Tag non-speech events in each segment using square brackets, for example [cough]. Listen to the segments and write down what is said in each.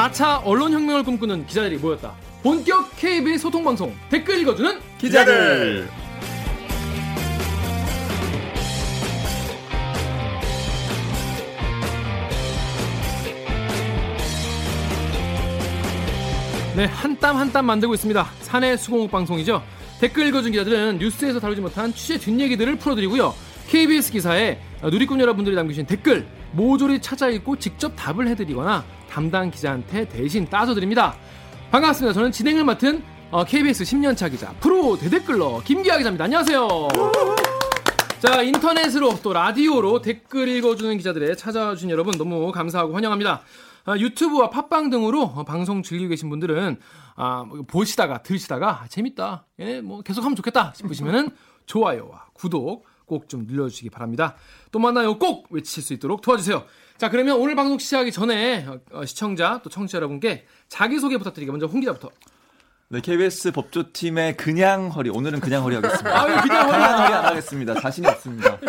4차 언론혁명을 꿈꾸는 기자들이 모였다. 본격 KBS 소통방송 댓글 읽어주는 기자들. 네, 한 땀 한 땀 만들고 있습니다. 사내 수공업 방송이죠. 댓글 읽어준 기자들은 뉴스에서 다루지 못한 취재 뒷얘기들을 풀어드리고요. KBS 기사에 누리꾼 여러분들이 남기신 댓글 모조리 찾아 읽고 직접 답을 해드리거나 담당 기자한테 대신 따져드립니다. 반갑습니다. 저는 진행을 맡은 어, KBS 10년차 기자 프로 대댓글러 김기아 기자입니다. 안녕하세요. 자 인터넷으로 또 라디오로 댓글 읽어주는 기자들의 찾아와 주신 여러분 너무 감사하고 환영합니다. 아, 유튜브와 팟빵 등으로 어, 방송 즐기고 계신 분들은 아, 뭐 보시다가 들으시다가 아, 재밌다, 예, 뭐 계속 하면 좋겠다 싶으시면은 좋아요와 구독 꼭좀 눌러주시기 바랍니다. 또 만나요 꼭 외칠 수 있도록 도와주세요. 자 그러면 오늘 방송 시작하기 전에 어, 어, 시청자 또 청취자 여러분께 자기소개 부탁드리게 먼저 홍 기자부터. 네, KBS 법조팀의 그냥 허리. 오늘은 그냥 허리 하겠습니다. 아, 왜 그냥 허리 강한 허리 안 하겠습니다. 자신이 없습니다. 네,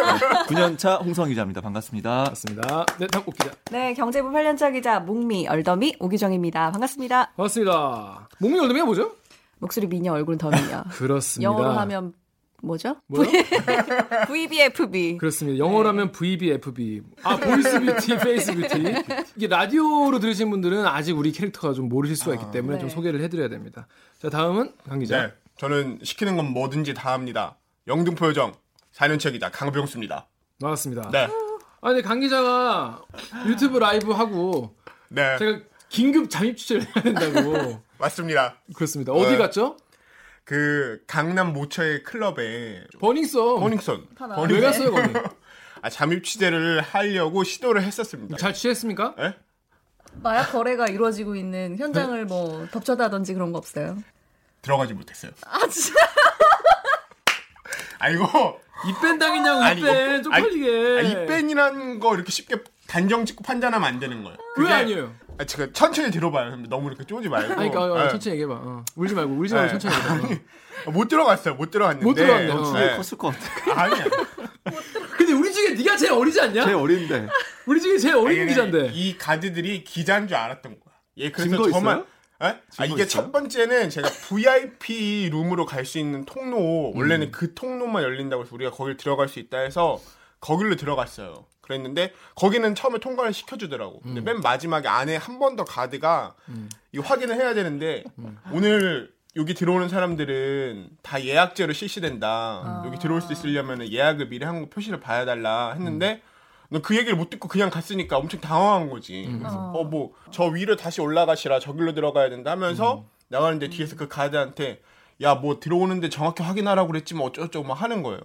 9년차 홍성 기자입니다. 반갑습니다. 맞습니다. 네, 다음 옥 기자. 네, 경제부 8년차 기자 목미 얼더미 오기정입니다. 반갑습니다. 반갑습니다. 목미 열매가 뭐죠? 목소리 미녀, 얼굴은 더 미녀. [laughs] 그렇습니다. 영어로 하면 뭐죠? 뭐요? VBFB. [laughs] 그렇습니다. 영어로 하면 VBFB. 아, voice beauty, [laughs] face beauty. 이게 라디오로 들으신 분들은 아직 우리 캐릭터가 좀 모르실 수가 있기 때문에 좀 네. 소개를 해드려야 됩니다. 자, 다음은 강 기자. 네, 저는 시키는 건 뭐든지 다 합니다. 영등포 요정 4년차 기자 강병수입니다. 나왔습니다. 네, 아, 근데 강 기자가 유튜브 라이브 하고 네, 제가 긴급 잠입 취재를 해야 된다고. [laughs] 맞습니다. 그렇습니다. 어디 네. 갔죠? 그 강남 모처의 클럽에 버닝썬. 버닝썬 왜 갔어요, 거기? [laughs] 아, 잠입 취재를 하려고 시도를 했었습니다. 잘 취했습니까? 예? 마약 거래가 이루어지고 있는 현장을 뭐 덮쳐다든지 그런 거 없어요? 들어가지 못했어요. 아, 진짜? [laughs] 아 이거 입밴 당했냐고, 아니, 입밴. 이거- 쪽팔리게. 아, 입밴이라는 거 이렇게 쉽게 단정 짓고 판단하면 안 되는 거예요. 왜 그게- 아니에요? 아, 제가 천천히 들어봐요. 너무 이렇게 쪼지 말고. 아니, 그러니까 어, 예. 천천히 얘기해봐. 어. 울지 말고, 울지 말고 네. 천천히 얘기해봐. 못 들어갔어요. 못 들어갔는데. 못 들어갔네요. 어, 네. 컸을 것 같아. [laughs] 아니야. 근데 우리 중에 네가 제일 어리지 않냐? 제일 어린데. 우리 중에 제일 어린 아니, 기자인데. 이 가드들이 기자인 줄 알았던 거야. 예, 그래서 증거 저만 있어요? 예? 아, 이게 있어요? 첫 번째는 제가 VIP 룸으로 갈 수 있는 통로 원래는 음. 그 통로만 열린다고 해서 우리가 거길 들어갈 수 있다 해서 거길로 들어갔어요. 그랬는데 거기는 처음에 통과를 시켜주더라고. 음. 근데 맨 마지막에 안에 한 번 더 가드가 이거 확인을 해야 되는데 오늘 여기 들어오는 사람들은 다 예약제로 실시된다. 여기 들어올 수 있으려면 예약을 미리 한 거 표시를 봐야 달라 했는데 너그 얘기를 못 듣고 그냥 갔으니까 엄청 당황한 거지. 그래서 어 뭐 저 위로 다시 올라가시라 저길로 들어가야 된다 하면서 나가는데 뒤에서 그 가드한테 야 뭐 들어오는데 정확히 확인하라고 그랬지 뭐 어쩌고저쩌고 막 하는 거예요.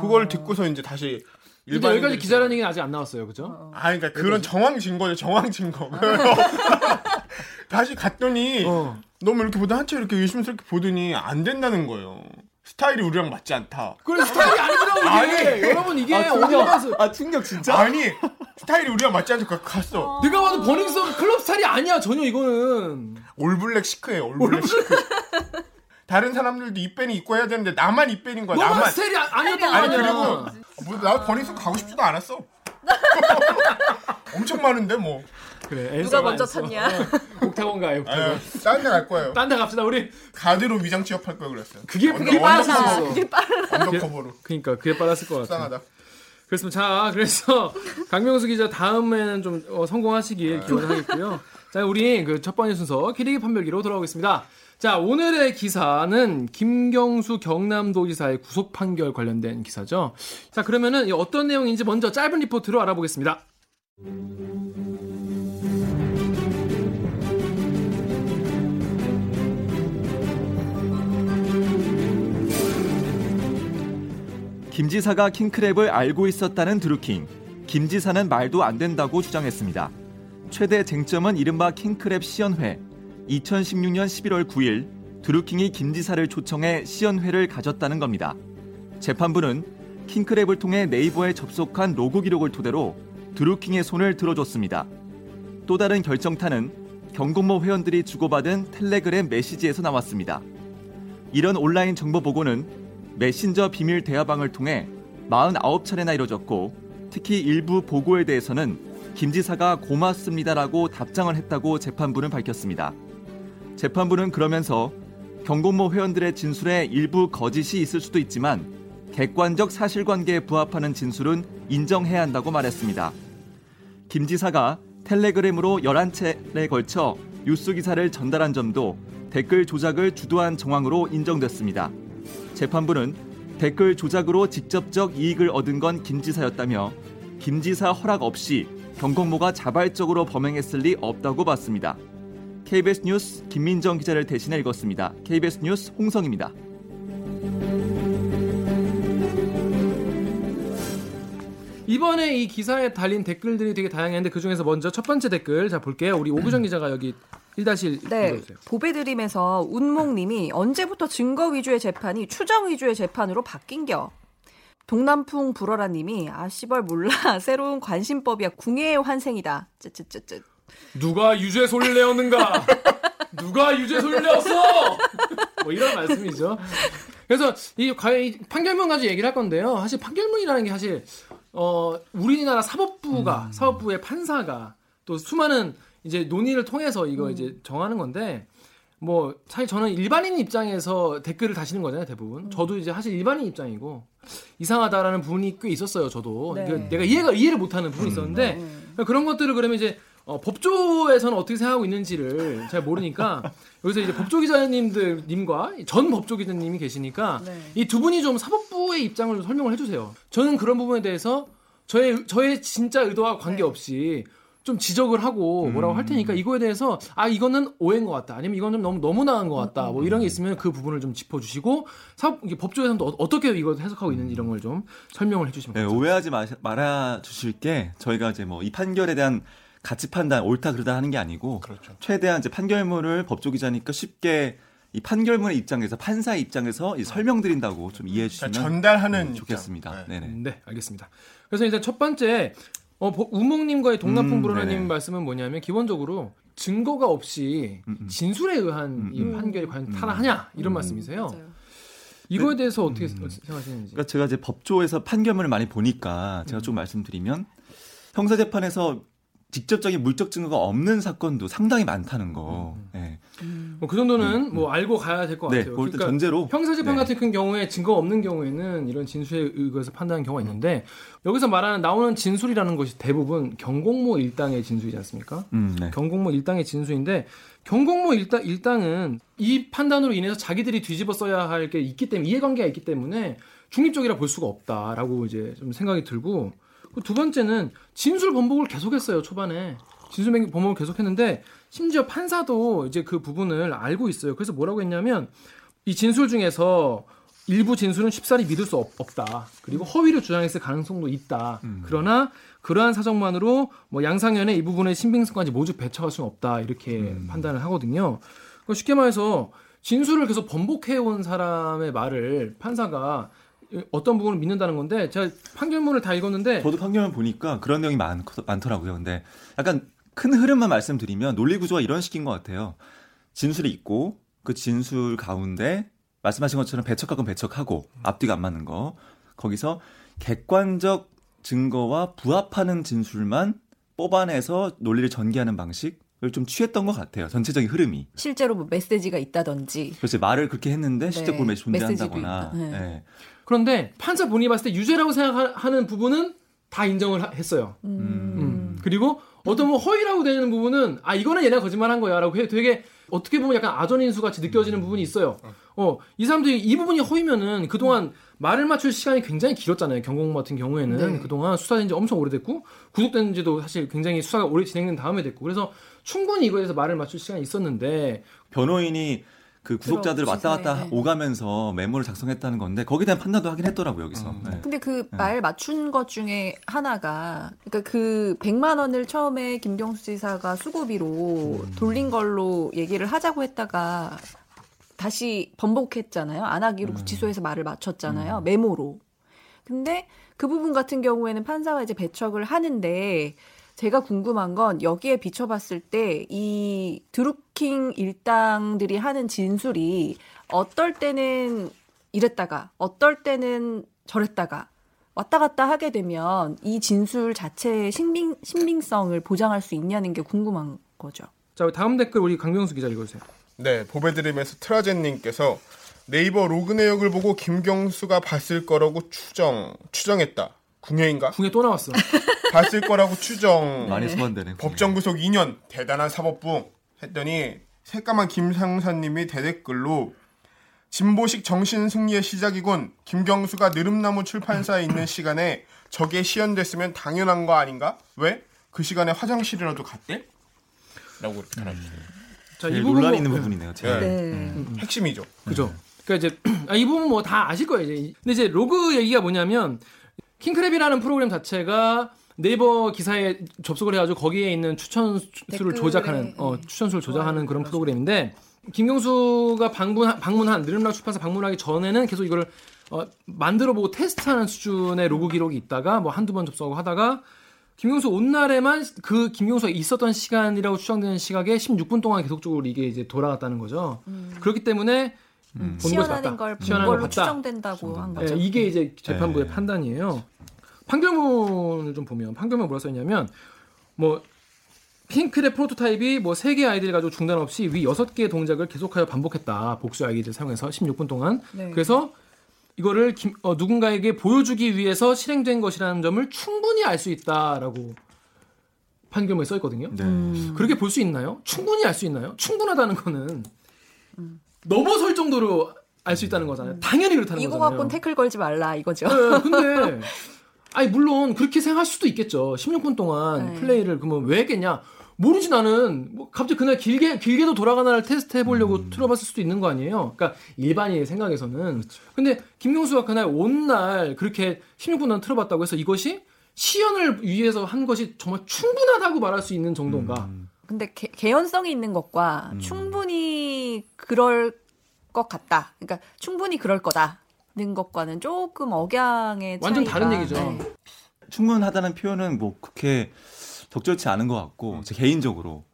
그걸 듣고서 이제 다시 근데 여기까지 기자라는 얘기는 아직 안 나왔어요, 그죠? 아, 그러니까 그런 정황 증거죠, 정황 증거. [laughs] 다시 갔더니 어. 너무 이렇게 보다 한참 이렇게 의심스럽게 보더니 안 된다는 거예요. 스타일이 우리랑 맞지 않다. 그래 스타일이 아니더라고 이게. 아니. 여러분 이게 아, 어디 충격. 가서 아, 충격 진짜? 아니 스타일이 우리랑 맞지 않으니까 갔어. 내가 봐도 버닝썬 클럽 스타일이 아니야 전혀 이거는. all black chic예요, all black chic. 다른 사람들도 입뺀이 입고 해야 되는데 나만 입뺀인 거야. 너만 나만. 스타일이 아- 아니었던 거 아니. 그리고 뭐나 버닝썬 가고 싶지도 않았어. [laughs] 엄청 많은데 뭐. 그래. 누가 먼저 탔냐? 옥타곤 가요. 옥타곤. 딴데 갈 거예요. 딴 데 갑시다 우리. 가드로 위장 취업할 걸 그랬어요. 그게 그게 수 undercover로. 있어. undercover로. 그러니까 그게 빨랐을 것 같아. 불쌍하다. 그렇습니다. 자, 그래서 [laughs] 강명수 기자 다음에는 좀 어, 성공하시길 기원하겠고요. [laughs] 자, 우리 그 첫 번째 순서 기레기 판별기로 돌아오겠습니다. 자, 오늘의 기사는 김경수 경남도지사의 구속 판결 관련된 기사죠. 자, 그러면은 이 어떤 내용인지 먼저 짧은 리포트로 알아보겠습니다. 김 지사가 킹크랩을 알고 있었다는 드루킹. 김 지사는 말도 안 된다고 주장했습니다. 최대 쟁점은 이른바 킹크랩 시연회. 2016년 11월 9일 드루킹이 김 지사를 초청해 시연회를 가졌다는 겁니다. 재판부는 킹크랩을 통해 네이버에 접속한 로그 기록을 토대로 드루킹의 손을 들어줬습니다. 또 다른 결정타는 경공모 회원들이 주고받은 텔레그램 메시지에서 나왔습니다. 이런 온라인 정보 보고는 메신저 비밀 대화방을 통해 49차례나 이뤄졌고 특히 일부 보고에 대해서는 김 지사가 고맙습니다라고 답장을 했다고 재판부는 밝혔습니다. 재판부는 그러면서 경공모 회원들의 진술에 일부 거짓이 있을 수도 있지만 객관적 사실관계에 부합하는 진술은 인정해야 한다고 말했습니다. 김 지사가 텔레그램으로 11차례에 걸쳐 뉴스 기사를 전달한 점도 댓글 조작을 주도한 정황으로 인정됐습니다. 재판부는 댓글 조작으로 직접적 이익을 얻은 건 김 지사였다며 김 지사 허락 없이 경공모가 자발적으로 범행했을 리 없다고 봤습니다. KBS 뉴스 김민정 기자를 대신해 읽었습니다. KBS 뉴스 홍성입니다. 이번에 이 기사에 달린 댓글들이 되게 다양했는데 그 중에서 먼저 첫 번째 댓글 자 볼게요. 우리 오구정 기자가 여기 1-1 네, 읽어주세요. 보배드림에서 운목님이 언제부터 증거 위주의 재판이 추정 위주의 재판으로 바뀐겨? 동남풍 불어라님이 아 씨발 몰라 [laughs] 새로운 관심법이야 궁예의 환생이다. 쯧쯧쯧쯧. 누가 유죄 소리를 내었는가? 누가 유죄 소리를 내었어? 뭐 이런 말씀이죠. 그래서 이 과연 이 판결문 가지고 얘기를 할 건데요. 사실 판결문이라는 게 사실 어 우리나라 사법부가 사법부의 판사가 또 수많은 이제 논의를 통해서 이거 이제 정하는 건데 뭐 사실 저는 일반인 입장에서 댓글을 다시는 거잖아요 대부분. 저도 이제 사실 일반인 입장이고 이상하다라는 부분이 꽤 있었어요 저도. 네. 내가 이해가 이해를 못하는 부분이 있었는데 그런 것들을 그러면 이제 어, 법조에서는 어떻게 생각하고 있는지를 잘 모르니까 [laughs] 여기서 이제 법조 기자님들 님과 전 법조 기자님이 계시니까 네. 이두 분이 좀 사법부의 입장을 좀 설명을 해주세요. 저는 그런 부분에 대해서 저의 저의 진짜 의도와 관계없이 좀 지적을 하고 뭐라고 할 테니까 이거에 대해서 아 이거는 오해인 것 같다 아니면 이건 좀 너무 너무 나은 것 같다 뭐 이런 게 있으면 그 부분을 좀 짚어주시고 사법 이게 법조에서는 또 어- 어떻게 이걸 해석하고 있는지 이런 걸 좀 설명을 해주시면 네. 오해하지 마, 말아 주실 게 저희가 이제 뭐 이 판결에 대한 가치 판단 옳다 그르다 하는 게 아니고 그렇죠. 최대한 이제 판결문을 법조 기자니까 쉽게 이 판결문의 입장에서 판사의 입장에서 이 설명드린다고 좀 이해해 주시면 그러니까 전달하는 음. 좋겠습니다. 네. 네. 네. 네, 알겠습니다. 그래서 일단 첫 번째 어, 보- 우몽님과의 동남풍 음, 불어나님 네네. 말씀은 뭐냐면 기본적으로 증거가 없이 음, 음. 진술에 의한 이 음, 판결이 과연 타당하냐 이런 말씀이세요. 맞아요. 이거에 대해서 어떻게 생각하시는지. 그러니까 제가 이제 법조에서 판결문을 많이 보니까 제가 좀 말씀드리면 형사 재판에서 직접적인 물적 증거가 없는 사건도 상당히 많다는 거. 네. 뭐그 정도는 뭐 알고 가야 될것 네, 같아요. 그걸 또 전제로 형사재판 네. 같은 큰 경우에 증거 없는 경우에는 이런 진술에 의거해서 판단하는 경우가 있는데 여기서 말하는 나오는 진술이라는 것이 대부분 경공모 일당의 진술이지 않습니까? 음, 네. 경공모 일당의 진술인데 경공모 일당, 일당은 이 판단으로 인해서 자기들이 뒤집어 써야 할 게 있기 때문에 이해관계가 있기 때문에 중립적이라 볼 수가 없다라고 이제 좀 생각이 들고 그 두 번째는 진술 번복을 계속했어요 초반에 진술 번복을 계속했는데 심지어 판사도 이제 그 부분을 알고 있어요. 그래서 뭐라고 했냐면 이 진술 중에서 일부 진술은 쉽사리 믿을 수 없, 다 그리고 허위를 주장했을 가능성도 있다. 그러나 그러한 사정만으로 뭐 양상연의 이 부분의 신빙성까지 모두 배척할 수는 없다. 이렇게 판단을 하거든요. 그러니까 쉽게 말해서 진술을 계속 번복해온 사람의 말을 판사가 어떤 부분을 믿는다는 건데 제가 판결문을 다 읽었는데 저도 판결문 보니까 그런 내용이 많, 많더라고요. 근데 약간 큰 흐름만 말씀드리면 논리 구조가 이런 식인 것 같아요. 진술이 있고 그 진술 가운데 말씀하신 것처럼 배척하건 배척하고 앞뒤가 안 맞는 거 거기서 객관적 증거와 부합하는 진술만 뽑아내서 논리를 전개하는 방식을 좀 취했던 것 같아요. 전체적인 흐름이. 실제로 뭐 메시지가 있다든지 그래서 말을 그렇게 했는데 실제 네, 메시지도 존재한다거나. 네. 예. 그런데 판사 본인이 봤을 때 유죄라고 생각하는 부분은 다 인정을 하- 했어요. 음. 음. 그리고 어떤 뭐 허위라고 되는 부분은 아 이거는 얘네가 거짓말한 거야라고 해 되게 어떻게 보면 약간 아전인수 같이 느껴지는 부분이 있어요. 어, 이 사람들이 이 부분이 허위면은 그동안 말을 맞출 시간이 굉장히 길었잖아요. 경공 같은 경우에는 네. 그동안 수사된 지 엄청 오래됐고 구속된 지도 사실 굉장히 수사가 오래 진행된 다음에 됐고 그래서 충분히 이거에 대해서 말을 맞출 시간이 있었는데 변호인이 그 구속자들을 왔다 갔다 지사에. 오가면서 메모를 작성했다는 건데 거기에 대한 판단도 하긴 했더라고요 여기서. 음. 네. 근데 그 말 맞춘 것 중에 하나가 그러니까 그 100만 원을 처음에 김경수 지사가 수고비로 돌린 걸로 얘기를 하자고 했다가 다시 번복했잖아요. 안 하기로 구치소에서 말을 맞췄잖아요. 메모로. 근데 그 부분 같은 경우에는 판사가 이제 배척을 하는데 제가 궁금한 건 여기에 비춰봤을 때 이 드루킹 일당들이 하는 진술이 어떨 때는 이랬다가 어떨 때는 저랬다가 왔다 갔다 하게 되면 이 진술 자체의 신빙, 신빙성을 보장할 수 있냐는 게 궁금한 거죠. 자 다음 댓글 우리 강병수 기자 읽어주세요. 네, 보배드림에서 트라젠님께서 네이버 로그 내 역을 보고 김경수가 봤을 거라고 추정 추정했다. 궁예인가? 궁에 또 나왔어. [laughs] 봤을 거라고 추정. 많이 소환되네. 법정 구속 2년 대단한 사법부 했더니 새까만 김상사님이 대댓글로 진보식 정신 승리의 시작이군. 김경수가 느릅나무 출판사에 있는 시간에 저게 시연됐으면 당연한 거 아닌가? 왜? 그 시간에 화장실이라도 갔대? 라고 이렇게 달아주세요. 자, 제일 이 부분 논란이 뭐- 있는 부분이네요. 제일. 네. 네. 핵심이죠. 그죠. 그러니까 이제 [clears throat] 아, 이 부분 뭐 다 아실 거예요. 이제. 근데 이제 로그 얘기가 뭐냐면 킹크랩이라는 프로그램 자체가 네이버 기사에 접속을 해가지고 거기에 있는 추천 수를 조작하는 어, 추천 수를 조작하는 좋아요 그런 눌러주고. 프로그램인데 김경수가 방문 방문한 느릅나무 출판사 방문하기 전에는 계속 이거를 어, 만들어보고 테스트하는 수준의 로그 기록이 있다가 뭐 한두 번 접속하고 하다가 김경수 온 날에만 그 김경수가 있었던 시간이라고 추정되는 시각에 16분 동안 계속적으로 이게 이제 돌아갔다는 거죠. 그렇기 때문에 본 것이 맞다. 시연하는 걸본 시연하는 걸로. 추정된다고 한 예, 거죠. 이게 이제 재판부의 네. 판단이에요. 판결문을 좀 보면 판결문 뭐라 써있냐면 뭐 킹크랩 프로토타입이 뭐 세 개 아이디를 가지고 중단 없이 위 여섯 개의 동작을 계속하여 반복했다. 복수 아이디를 사용해서 16분 동안. 네. 그래서 이거를 김- 어, 누군가에게 보여주기 위해서 실행된 것이라는 점을 충분히 알 수 있다라고 판결문에 써 있거든요. 네. 음. 그렇게 볼 수 있나요? 충분히 알 수 있나요? 충분하다는 거는 넘어설 정도로 알 수 있다는 거잖아요. 당연히 그렇다는 이거 거잖아요. 갖고는 태클 걸지 말라 이거죠. 네, 근데 [laughs] 아니 물론 그렇게 생각할 수도 있겠죠. 16분 동안 네. 플레이를 그러면 왜 했겠냐? 모르지 나는 뭐 갑자기 그날 길게 길게도 돌아가나를 테스트 해보려고 음. 틀어봤을 수도 있는 거 아니에요. 그러니까 일반인의 생각에서는. 근데 김경수가 그날 온 날 그렇게 16분 동안 틀어봤다고 해서 이것이 시연을 위해서 한 것이 정말 충분하다고 말할 수 있는 정도인가? 음. 근데 개, 개연성이 있는 것과 충분히 그럴 것 같다. 그러니까 충분히 그럴 거다는 것과는 조금 억양의 완전 차이가- 다른 얘기죠. 네. 충분하다는 표현은 뭐 그렇게 적절치 않은 것 같고 제 개인적으로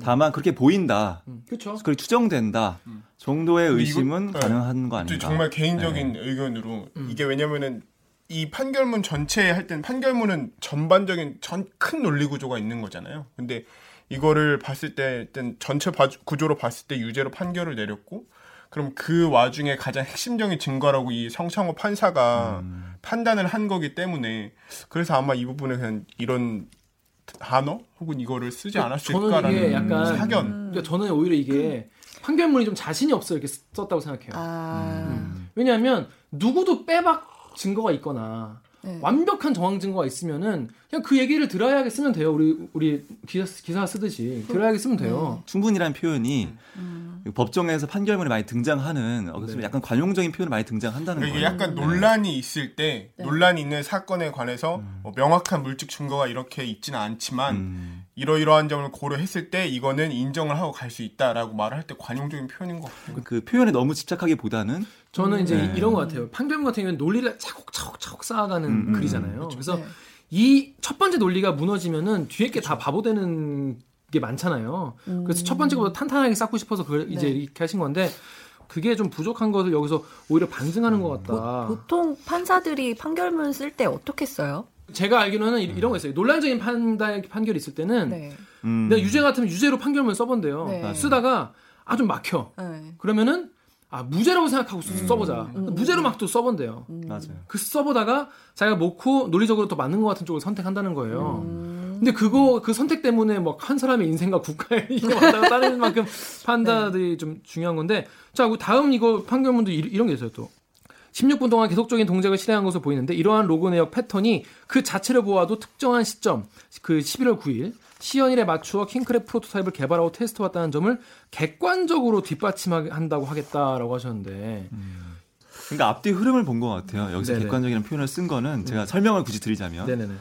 다만 그렇게 보인다, 그렇죠. 그렇게 추정된다 정도의 근데 의심은 이거- 네. 가능한 거저 아닌가. 정말 개인적인 의견으로 음. 이게 왜냐면은 이 판결문 전체에 할 땐 판결문은 전반적인 전 큰 논리 구조가 있는 거잖아요. 근데 이거를 봤을 때 일단 전체 바- 구조로 봤을 때 유죄로 판결을 내렸고 그럼 그 와중에 가장 핵심적인 증거라고 이 성창호 판사가 음. 판단을 한 거기 때문에 그래서 아마 이 부분에 그냥 이런 단어 혹은 이거를 쓰지 저는 않았을까라는 이게 약간 사견. 그러니까 저는 오히려 이게 판결문이 좀 자신이 없어 이렇게 썼다고 생각해요. 아, 음. 왜냐하면 누구도 빼박 증거가 있거나 네. 완벽한 정황 증거가 있으면은 그냥 그 얘기를 들어야게 쓰면 돼요. 우리 우리 기사, 기사 쓰듯이 들어야게 쓰면 돼요. 충분이라는 표현이 음. 법정에서 판결문에 많이 등장하는 어, 네. 약간 관용적인 표현이 많이 등장한다는 이게 거예요. 약간 논란이 있을 때 네. 논란이 있는 사건에 관해서 뭐 명확한 물적 증거가 이렇게 있지는 않지만 음. 이러이러한 점을 고려했을 때 이거는 인정을 하고 갈 수 있다라고 말을 할 때 관용적인 표현인 것 같아요. 그 표현에 너무 집착하기보다는 저는 이제 네. 이- 이런 것 같아요. 판결문 같은 경우는 논리를 차곡차곡차곡 쌓아가는 음, 음. 글이잖아요. 그래서 네. 이첫 번째 논리가 무너지면은 뒤에 게 다 바보 되는 게 많잖아요. 그래서 첫 번째 거보다 탄탄하게 쌓고 싶어서 그걸 이제 네. 이렇게 하신 건데 그게 좀 부족한 것을 여기서 오히려 반증하는 것 같다. 보 통 판사들이 판결문 쓸 때 어떻게 써요? 제가 알기로는 이- 이런 거 있어요. 논란적인 판단, 판결이 있을 때는 네. 음. 내가 유죄 같으면 유죄로 판결문을 써본대요. 네. 쓰다가 아 좀 막혀. 네. 그러면은 아 무죄라고 생각하고 쓰- 써보자. 음. 무죄로 막 또 써본대요. 맞아요. 그 써보다가 자기가 놓고 논리적으로 더 맞는 것 같은 쪽을 선택한다는 거예요. 음. 근데 그거 그 선택 때문에 막 한 사람의 인생과 국가에 이게 왔다 갔다 하는 만큼 판단들이 좀 중요한 건데 자, 그 다음 이거 판결문도 이, 이런 게 있어요 또. 16분 동안 계속적인 동작을 실행한 것으로 보이는데 이러한 로그 내역 패턴이 그 자체를 보아도 특정한 시점 그 11월 9일 시연일에 맞추어 킹크랩 프로토타입을 개발하고 테스트해왔다는 점을 객관적으로 뒷받침한다고 하겠다라고 하셨는데 그러니까 앞뒤 흐름을 본 것 같아요. 여기서 네네. 객관적이라는 표현을 쓴 거는 제가 설명을 굳이 드리자면 네네네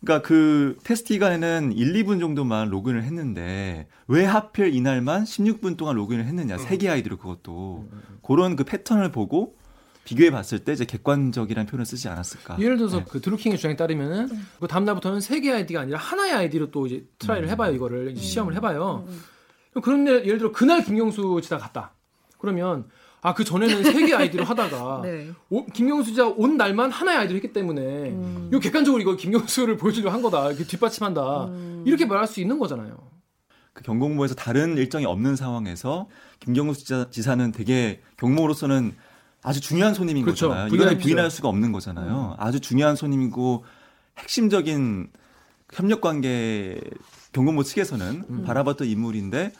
그러니까 그 테스트 기간에는 1, 2분 정도만 로그인을 했는데 왜 하필 이날만 16분 동안 로그인을 했느냐. 세개 아이디로 그것도. 그런 그 패턴을 보고 비교해 봤을 때 이제 객관적이라는 표현을 쓰지 않았을까. 예를 들어서 네. 그 드루킹의 주장에 따르면은 그 다음 날부터는 세 개의 아이디가 아니라 하나의 아이디로 또 이제 try를 해봐요 이거를 이제 시험을 해봐요. 그럼 그런 날 예를 들어 그날 김경수 지사 갔다. 그러면 아 그 전에는 세 개 아이디로 [laughs] 하다가 네. 오- 김경수 지사 온 날만 하나의 아이디로 했기 때문에 음. 이거 객관적으로 이거 김경수를 보여주려 한 거다. 이렇게 뒷받침한다. 음. 이렇게 말할 수 있는 거잖아요. 그 경공모에서 다른 일정이 없는 상황에서 김경수 지사, 지사는 되게 경모로서는 아주 중요한 손님인 그렇죠. 거잖아요. 이거는 부인할 수 수가 없는 거잖아요. 아주 중요한 손님이고 핵심적인 협력 관계 경공모 측에서는 음. 바라봤던 인물인데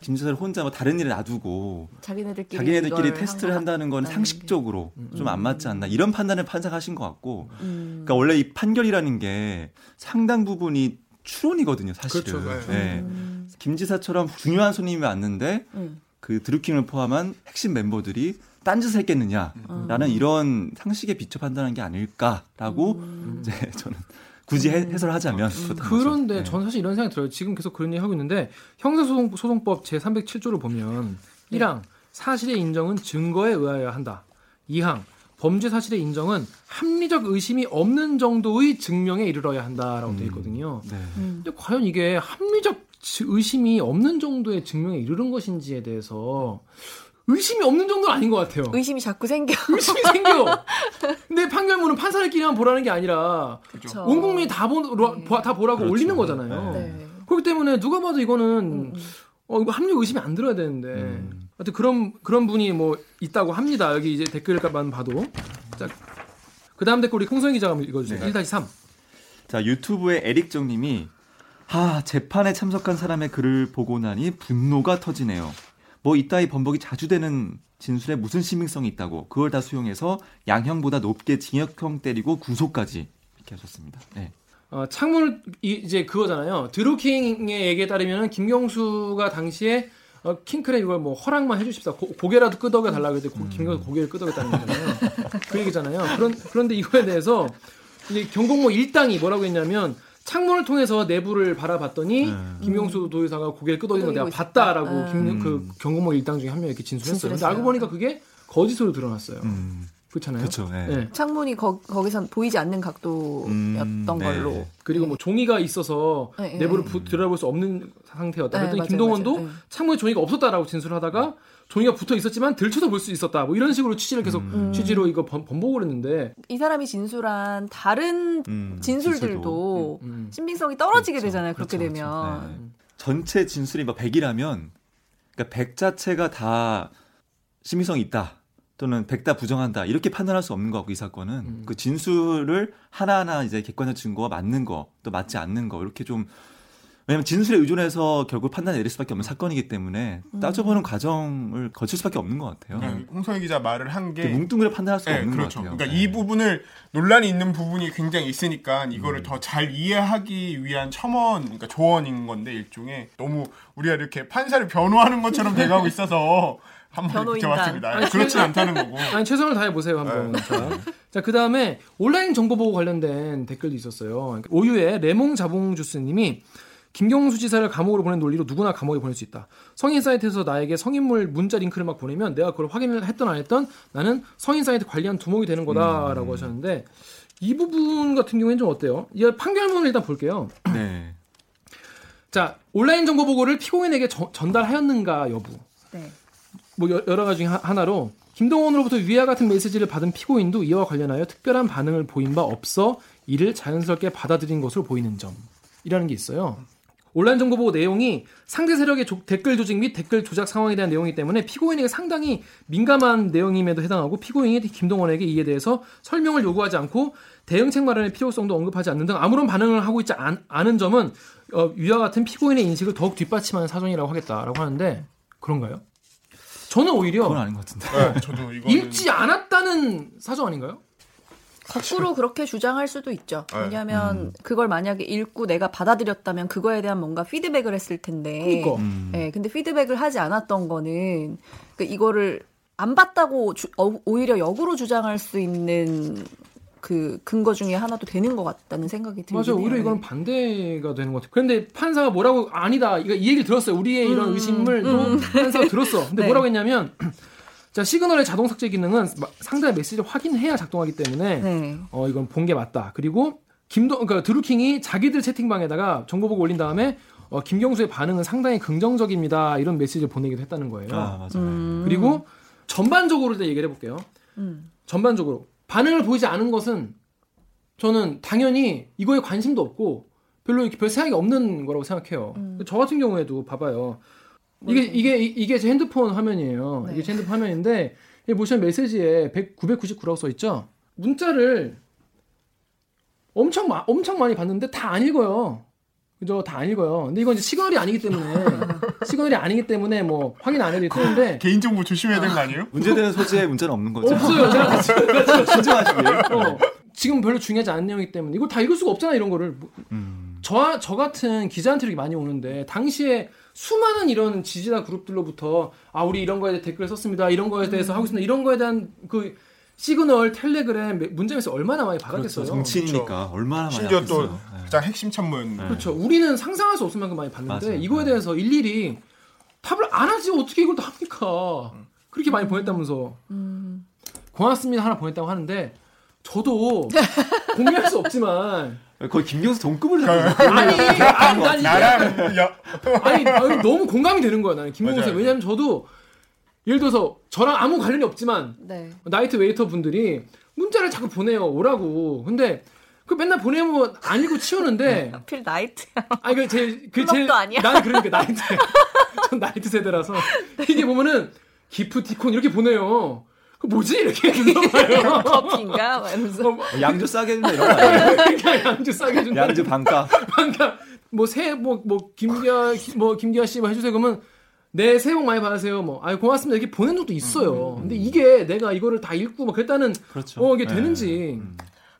김 지사를 혼자 뭐 다른 일을 놔두고 자기네들끼리 자기네들끼리 테스트를 한 한다는 건 상식적으로 좀 안 맞지 않나 이런 판단을 판사하신 것 같고 게. 음. 그러니까 원래 이 판결이라는 게 상당 부분이 추론이거든요 사실은 그렇죠. 네. 네. 음. 김 지사처럼 중요한 손님이 왔는데 음. 그 드루킹을 포함한 핵심 멤버들이 딴짓을 했겠느냐라는 음. 이런 상식에 비춰 판단한 게 아닐까라고 음. 이제 저는 굳이 해, 해설을 하자면 그렇다는 거죠. 그런데 네. 저는 사실 이런 생각이 들어요. 지금 계속 그런 얘기 하고 있는데 형사소송법 제 307조를 보면 네. 1항 사실의 인정은 증거에 의하여야 한다. 2항 범죄 사실의 인정은 합리적 의심이 없는 정도의 증명에 이르러야 한다라고 되어 있거든요. 네. 음. 근데 과연 이게 합리적 지- 의심이 없는 정도의 증명에 이르는 것인지에 대해서 의심이 없는 정도는 아닌 것 같아요. 의심이 자꾸 생겨. 의심이 생겨. [laughs] 근데 판결문은 판사들끼리만 보라는 게 아니라 그렇죠. 온 국민이 다, 보, 다 보라고 그렇죠. 올리는 거잖아요. 네. 그렇기 때문에 누가 봐도 이거는 음, 음. 어 이거 합리적 의심이 안 들어야 되는데 음. 하여튼 그런 그런 분이 뭐 있다고 합니다. 여기 이제 댓글만 봐도 자 그 다음 댓글 우리 홍성희 기자가 한번 읽어주세요. 네. 1-3 자 유튜브의 에릭정님이 하 재판에 참석한 사람의 글을 보고 나니 분노가 터지네요. 뭐 이따위 번복이 자주 되는 진술에 무슨 신빙성이 있다고 그걸 다 수용해서 양형보다 높게 징역형 때리고 구속까지 이렇게 하셨습니다. 네. 어, 창문을 이, 이제 그거잖아요. 드루킹의 얘기에 따르면 김경수가 당시에 어, 킹크랩 이걸 뭐 허락만 해주십사 고, 고개라도 끄덕여 달라고 했더니 고, 김경수 고개를 끄덕였다는 거잖아요. 그 얘기잖아요. 그런 그런데 이거에 대해서 이제 경공모 일당이 뭐라고 했냐면 창문을 통해서 내부를 바라봤더니 음. 김경수 도의사가 고개를 끄덕이는 거 내가 봤다라고 있었다. 김, 음. 그 경공모 일당 중에 한 명이 이렇게 진술했어요. 근데 진술했어요. 알고 보니까 그게 거짓으로 드러났어요. 음, 그렇잖아요. 그렇죠. 네. 네. 창문이 거, 거기선 보이지 않는 각도였던 음, 네. 걸로. 그리고 뭐 종이가 있어서 네, 내부를 네. 부- 들여다볼 수 없는 상태였다. 네, 그랬더니 맞아요, 김동원도 맞아요. 네. 창문에 종이가 없었다라고 진술하다가 종이가 붙어 있었지만 들춰도 볼수 있었다. 뭐 이런 식으로 취지를 계속 음. 취지로 이거 번, 번복을 했는데 이 사람이 진술한 다른 음, 진술들도 음. 신빙성이 떨어지게 그렇죠. 되잖아요. 그렇게 그렇죠, 되면. 그렇죠. 네. 전체 진술이 뭐 100이라면 그러니까 100 자체가 다 신빙성이 있다. 또는 100다 부정한다. 이렇게 판단할 수 없는 거 같고 이 사건은 음. 그 진술을 하나하나 이제 객관적 증거가 맞는 거, 또 맞지 않는 거 이렇게 좀 왜냐면 진술에 의존해서 결국 판단 내릴 수밖에 없는 사건이기 때문에 음. 따져보는 과정을 거칠 수밖에 없는 것 같아요. 그러니까 홍성희 기자 말을 한 게 뭉뚱그려 판단할 수가 네, 없는 그렇죠. 것 같아요. 그러니까 네. 이 부분을 논란이 있는 부분이 굉장히 있으니까 이거를 음. 더잘 이해하기 위한 첨언, 그러니까 조언인 건데 일종의 너무 우리가 이렇게 판사를 변호하는 것처럼 돼가고 있어서 [laughs] 한번. 아니, 그렇진 않다는 거고. [laughs] 아니 최선을 다해 보세요 한번. 자, 자 그다음에 온라인 정보 보호 관련된 댓글도 있었어요. 오유의 레몽 자봉 주스님이 김경수 지사를 감옥으로 보낸 논리로 누구나 감옥에 보낼 수 있다. 성인 사이트에서 나에게 성인물 문자 링크를 막 보내면 내가 그걸 확인을 했던 안 했던 나는 성인 사이트 관리한 두목이 되는 거다라고 하셨는데 이 부분 같은 경우에는 좀 어때요? 이 판결문을 일단 볼게요. 네. 자 온라인 정보 보고를 피고인에게 저- 전달하였는가 여부. 네. 뭐 여- 여러 가지 하- 하나로 김동원으로부터 위와 같은 메시지를 받은 피고인도 이와 관련하여 특별한 반응을 보인 바 없어 이를 자연스럽게 받아들인 것으로 보이는 점이라는 게 있어요. 온라인 정보 보고 내용이 상대 세력의 조- 댓글 조직 및 댓글 조작 상황에 대한 내용이기 때문에 피고인에게 상당히 민감한 내용임에도 해당하고 피고인이 김동원에게 이에 대해서 설명을 요구하지 않고 대응책 마련의 필요성도 언급하지 않는 등 아무런 반응을 하고 있지 않, 은 점은 어, 위와 같은 피고인의 인식을 더욱 뒷받침하는 사정이라고 하겠다라고 하는데 그런가요? 저는 오히려 그건 아닌 것 같은데. 네, 저도 이거는 읽지 않았다는 사정 아닌가요? 거꾸로 그렇게 주장할 수도 있죠. 네. 왜냐하면 음. 그걸 만약에 읽고 내가 받아들였다면 그거에 대한 뭔가 피드백을 했을 텐데. 그러니까. 음. 네, 근데 피드백을 하지 않았던 거는 그 이거를 안 봤다고 주- 어, 오히려 역으로 주장할 수 있는 그 근거 중에 하나도 되는 것 같다는 생각이 들긴 맞아요. 오히려. 이거는 반대가 되는 것 같아요. 그런데 판사가 뭐라고 아니다. 이거 이 얘기를 들었어요. 우리의 이런 음, 의심을 음. 또 [laughs] 판사가 들었어. 근데 네. 뭐라고 했냐면 [clears throat] 자 시그널의 자동 삭제 기능은 마- 상대의 메시지를 확인해야 작동하기 때문에 네. 어 이건 본 게 맞다. 그리고 김도 그러니까 드루킹이 자기들 채팅방에다가 정보 보고 올린 다음에 어, 김경수의 반응은 상당히 긍정적입니다. 이런 메시지를 보내기도 했다는 거예요. 아, 맞아요. 음. 그리고 전반적으로 일단 얘기를 해볼게요. 음. 전반적으로 반응을 보이지 않은 것은 저는 당연히 이거에 관심도 없고 별로 이렇게 별 생각이 없는 거라고 생각해요. 음. 저 같은 경우에도 봐봐요. 이게 이게 이- 이게 제 핸드폰 화면이에요. 네. 이게 제 핸드폰 화면인데 여기 보시면 메시지에 100, 999라고 써 있죠. 문자를 엄청 마, 엄청 많이 봤는데 다 안 읽어요. 그죠? 다 안 읽어요. 근데 이건 이제 시그널이 아니기 때문에 [laughs] 시그널이 아니기 때문에 뭐 확인 안 해도 되는데 개인 정보 조심해야 되는 거 아니에요? 문제되는 소지에 문제는 없는 거죠. 없어요. 제가 [laughs] 신중하시길. 어, 지금 별로 중요하지 않은 내용이기 때문에 이걸 다 읽을 수가 없잖아 이런 거를 뭐, 음. 저, 저 같은 기자한테 이렇게 많이 오는데 당시에 수많은 이런 지지자 그룹들로부터 아 우리 이런 거에 대해 댓글 썼습니다 이런 거에 대해서 하고 있습니다 이런 거에 대한 그 시그널 텔레그램 메시지 얼마나 많이 받았겠어요 그렇죠. 정치인이니까 얼마나 많이 심지어 또 아꼈어요. 네. 가장 핵심 참모였는데. 그렇죠 우리는 상상할 수 없을 만큼 많이 봤는데 맞아요. 이거에 대해서 일일이 답을 안 하지 어떻게 이걸 다 합니까 그렇게 많이 보냈다면서 음. 고맙습니다 하나 보냈다고 하는데 저도 [laughs] 공유할 수 없지만 거의 김경수 동급을 아니, 아니, 아니, 나랑 야, 아니, 아니, 너무 공감이 되는 거야 나는 맞아요. 왜냐면 저도 예를 들어서 저랑 아무 관련이 없지만 네. 나이트 웨이터 분들이 문자를 자꾸 보내요 오라고 근데 그 맨날 보내면 안 읽고 치우는데 [laughs] 하필 나이트. 아니 그제그 클럽도 제일 아니야. 나는 그러니까 나이트 [laughs] 전 나이트 세대라서 이게 보면은 기프티콘 이렇게 보내요 그 뭐지 이렇게 눌러봐요 [laughs] 커피인가? 막 이러면서. 어, 뭐, 양주 싸게 준다 이런 거? 그냥 양주 싸게 준다 양주 반가. 그러니까 뭐 새해 뭐뭐 김기아 기- 뭐 김기아 씨 뭐 해주세요 그러면 네 새해 복 많이 받으세요 뭐 아유 고맙습니다 이렇게 보낸 적도 있어요 근데 이게 내가 이거를 다 읽고 막 그랬다는 그렇죠. 어 이게 네. 되는지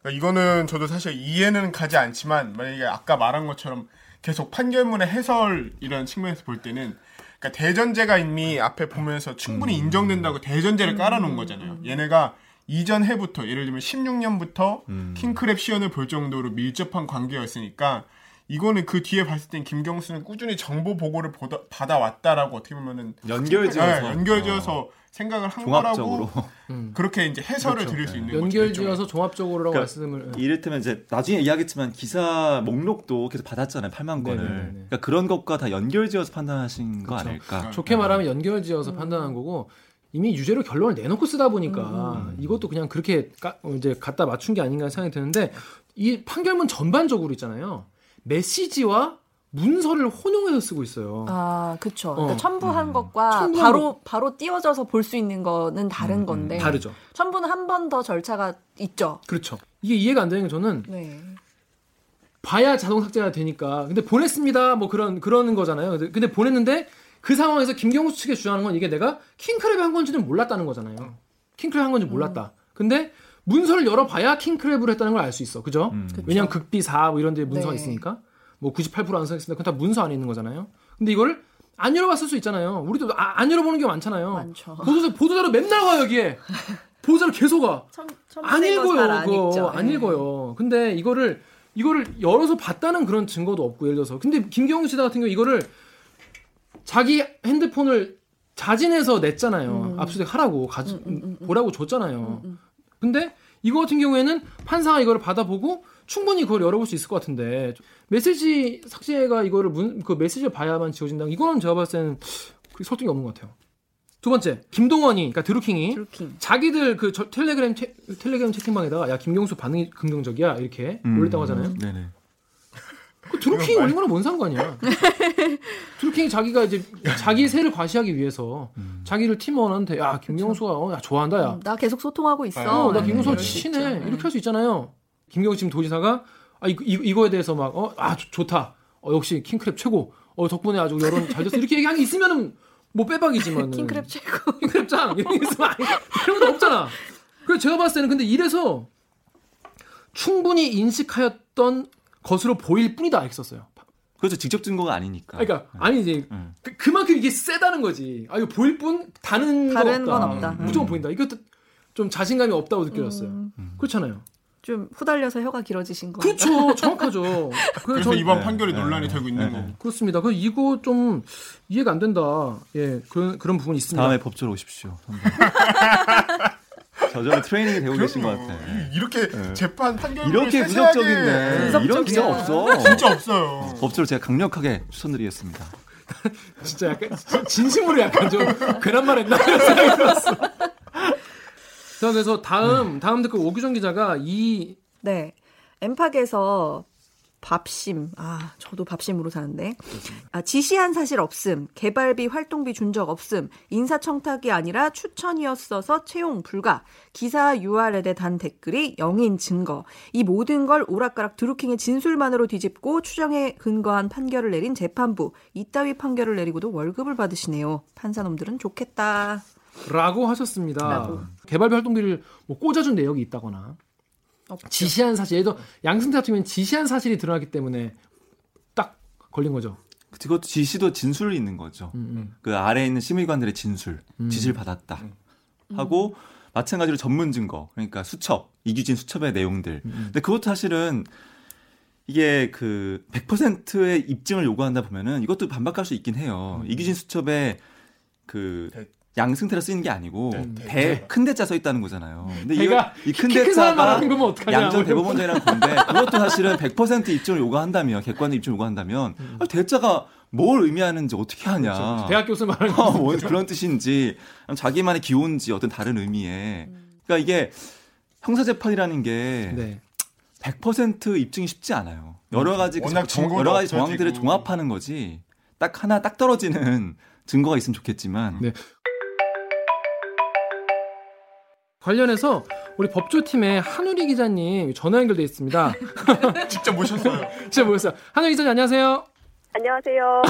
그러니까 이거는 저도 사실 이해는 가지 않지만 만약에 아까 말한 것처럼 계속 판결문의 해설 이런 측면에서 볼 때는 그러니까 대전제가 이미 앞에 보면서 충분히 인정된다고 대전제를 깔아놓은 거잖아요. 얘네가 이전 해부터 예를 들면 16년부터 음. 킹크랩 시연을 볼 정도로 밀접한 관계였으니까 이거는 그 뒤에 봤을 땐 김경수는 꾸준히 정보 보고를 보다, 받아왔다라고 어떻게 보면은 연결지어서. 네, 연결지어서 생각을 한 종합적으로. 거라고 그렇게 이제 해설을 그렇죠. 드릴 수 네. 있는 거죠. 연결지어서 종합적으로라고 그러니까 말씀을 이를테면 이제 나중에 이야기했지만 기사 목록도 계속 받았잖아요. 8만 건을. 네네네네. 그러니까 그런 것과 다 연결지어서 판단하신 거 그렇죠. 아닐까. 좋게 말하면 연결지어서 판단한 거고 이미 유죄로 결론을 내놓고 쓰다 보니까 이것도 그냥 그렇게 까- 어, 이제 갖다 맞춘 게 아닌가 생각이 드는데 이 판결문 전반적으로 있잖아요 메시지와 문서를 혼용해서 쓰고 있어요. 아, 그쵸. 그러니까 어. 첨부한 것과 첨부한 바로, 바로 띄워져서 볼 수 있는 거는 다른 건데. 다르죠. 첨부는 한 번 더 절차가 있죠. 그렇죠. 이게 이해가 안 되는 게 저는 네. 봐야 자동 삭제가 되니까. 근데 보냈습니다. 뭐 그런 그런 거잖아요. 근데, 근데 보냈는데 그 상황에서 김경수 측에 주장하는 건 이게 내가 킹크랩이 한 건지는 몰랐다는 거잖아요. 킹크랩 한 건지 몰랐다. 근데 문서를 열어봐야 킹크랩으로 했다는 걸 알 수 있어. 그죠? 음. 왜냐면 극비 4, 뭐 이런 데 문서가 네. 있으니까. 뭐 98%안 써있습니다. 그건 다 문서 안에 있는 거잖아요. 근데 이거를 안 열어봤을 수 있잖아요. 우리도 아- 안 열어보는 게 많잖아요. 많죠. 보도자, 보도자료 맨날 와, 여기에. 보도자료 계속 와. 첨, 안 읽어요, 그거. 읽죠. 안 네. 읽어요. 근데 이거를 이거를 열어서 봤다는 그런 증거도 없고 예를 들어서 근데 김경훈 씨 같은 경우 이거를 자기 핸드폰을 자진해서 냈잖아요. 압수수색 하라고 가지, 보라고 줬잖아요. 근데 이거 같은 경우에는 판사가 이거를 받아보고 충분히 그걸 열어볼 수 있을 것 같은데 메시지 삭제가 이거를 문, 그 메시지를 봐야만 지워진다. 이거는 제가 봤을 때는 그게 설득이 없는 것 같아요. 두 번째 김동원이 그러니까 드루킹이 드루킹. 자기들 그 저- 텔레그램 채, 텔레그램 채팅방에다가 야 김경수 반응이 긍정적이야 이렇게 음. 올렸다고 하잖아요. 네네. 그 드루킹이 올린 거랑 뭔 상관이야? [laughs] 드루킹이 자기가 이제 자기 세를 과시하기 위해서 자기를 팀원한테 야 김경수가 어, 야 좋아한다 야. 음, 나 계속 소통하고 있어. 어, 나 네, 김경수 이럴 수 친해 있죠. 이렇게 할 수 있잖아요. 김경수 지금 도지사가 아 이, 이, 이거에 대해서 막 어 아 좋다. 어, 역시 킹크랩 최고. 어 덕분에 아주 여론 잘 됐어. 이렇게 얘기하는 게 있으면은 뭐 빼박이지만 킹크랩 최고. 킹크랩 짱 이런 게 있으면 아니 그런 거 없잖아. 그래서 제가 봤을 때는 근데 이래서 충분히 인식하였던 것으로 보일 뿐이다 썼어요. 그렇죠. 직접 증거가 아니니까. 그러니까 아니 이제 음. 그, 그만큼 이게 세다는 거지. 아 이거 보일 뿐 다른 다른 건 없다. 건 없다. 무조건 보인다. 이것도 좀 자신감이 없다고 느껴졌어요. 음, 그렇잖아요. 좀 후달려서 혀가 길어지신 거. 그렇죠. [laughs] 정확하죠. 그래서 그래서 전- 이번 네, 판결이 네, 논란이 네, 되고 있는 네, 거고. 그렇습니다. 그 이거 좀 이해가 안 된다. 예, 그런 그런 부분이 있습니다. 다음에 법조로 오십시오. 저절로 트레이닝이 되고 계신 것 같아. 이렇게 네. 재판 판결 이렇게 부적적인데 이런 기자 없어. 진짜 없어요. 법조로 제가 강력하게 추천드리겠습니다. [laughs] 진짜 약간 진- 진심으로 약간 좀 괜한 말 했나 이런 생각이 들었어. 자, 그래서 다음 다음 댓글 오규정 기자가 이 네. 엠팍에서 밥심. 아, 저도 밥심으로 사는데. 아, 지시한 사실 없음. 개발비, 활동비 준 적 없음. 인사청탁이 아니라 추천이었어서 채용 불가. 기사 URL에 단 댓글이 영인 증거. 이 모든 걸 오락가락 드루킹의 진술만으로 뒤집고 추정에 근거한 판결을 내린 재판부. 이따위 판결을 내리고도 월급을 받으시네요. 판사놈들은 좋겠다. 라고 하셨습니다. 라고. 개발비 활동비를 뭐 꽂아준 내역이 있다거나 없죠. 지시한 사실, 예를 들어 양승태 같은 경우는 지시한 사실이 드러났기 때문에 딱 걸린 거죠. 그것도 지시도 진술이 있는 거죠. 음, 그 아래에 있는 심의관들의 진술, 음. 지시를 받았다 하고 마찬가지로 전문 증거, 그러니까 수첩, 이규진 수첩의 내용들. 음. 근데 그것도 사실은 이게 그 100%의 입증을 요구한다 보면은 이것도 반박할 수 있긴 해요. 음. 이규진 수첩에 그 대- 양승태라 쓰이는 게 아니고 대- 대- 대 큰 대자 써 있다는 거잖아요. 근데 이큰 대자가 어떡하냐. 양전 대법원장이랑 건데 그것도 사실은 100% 입증을 요구한다면 객관의 입증을 요구한다면 아, 대자가 뭘 의미하는지 어떻게 하냐. 음. 그렇죠. 대학 교수 말하는 어, 거. 뭐 그런 뜻인지 자기만의 기호인지 어떤 다른 의미에 그러니까 이게 형사 재판이라는 게 네. 100% 입증이 쉽지 않아요. 여러 가지 그 정- 여러 가지 없어지고. 정황들을 종합하는 거지. 딱 하나 딱 떨어지는 [laughs] 증거가 있으면 좋겠지만 네. 관련해서 우리 법조팀의 한우리 기자님 전화 연결돼 있습니다. [laughs] 직접 모셨어요. [laughs] 진짜 모였어요. 한우리 기자님 안녕하세요. [laughs] 안녕하세요.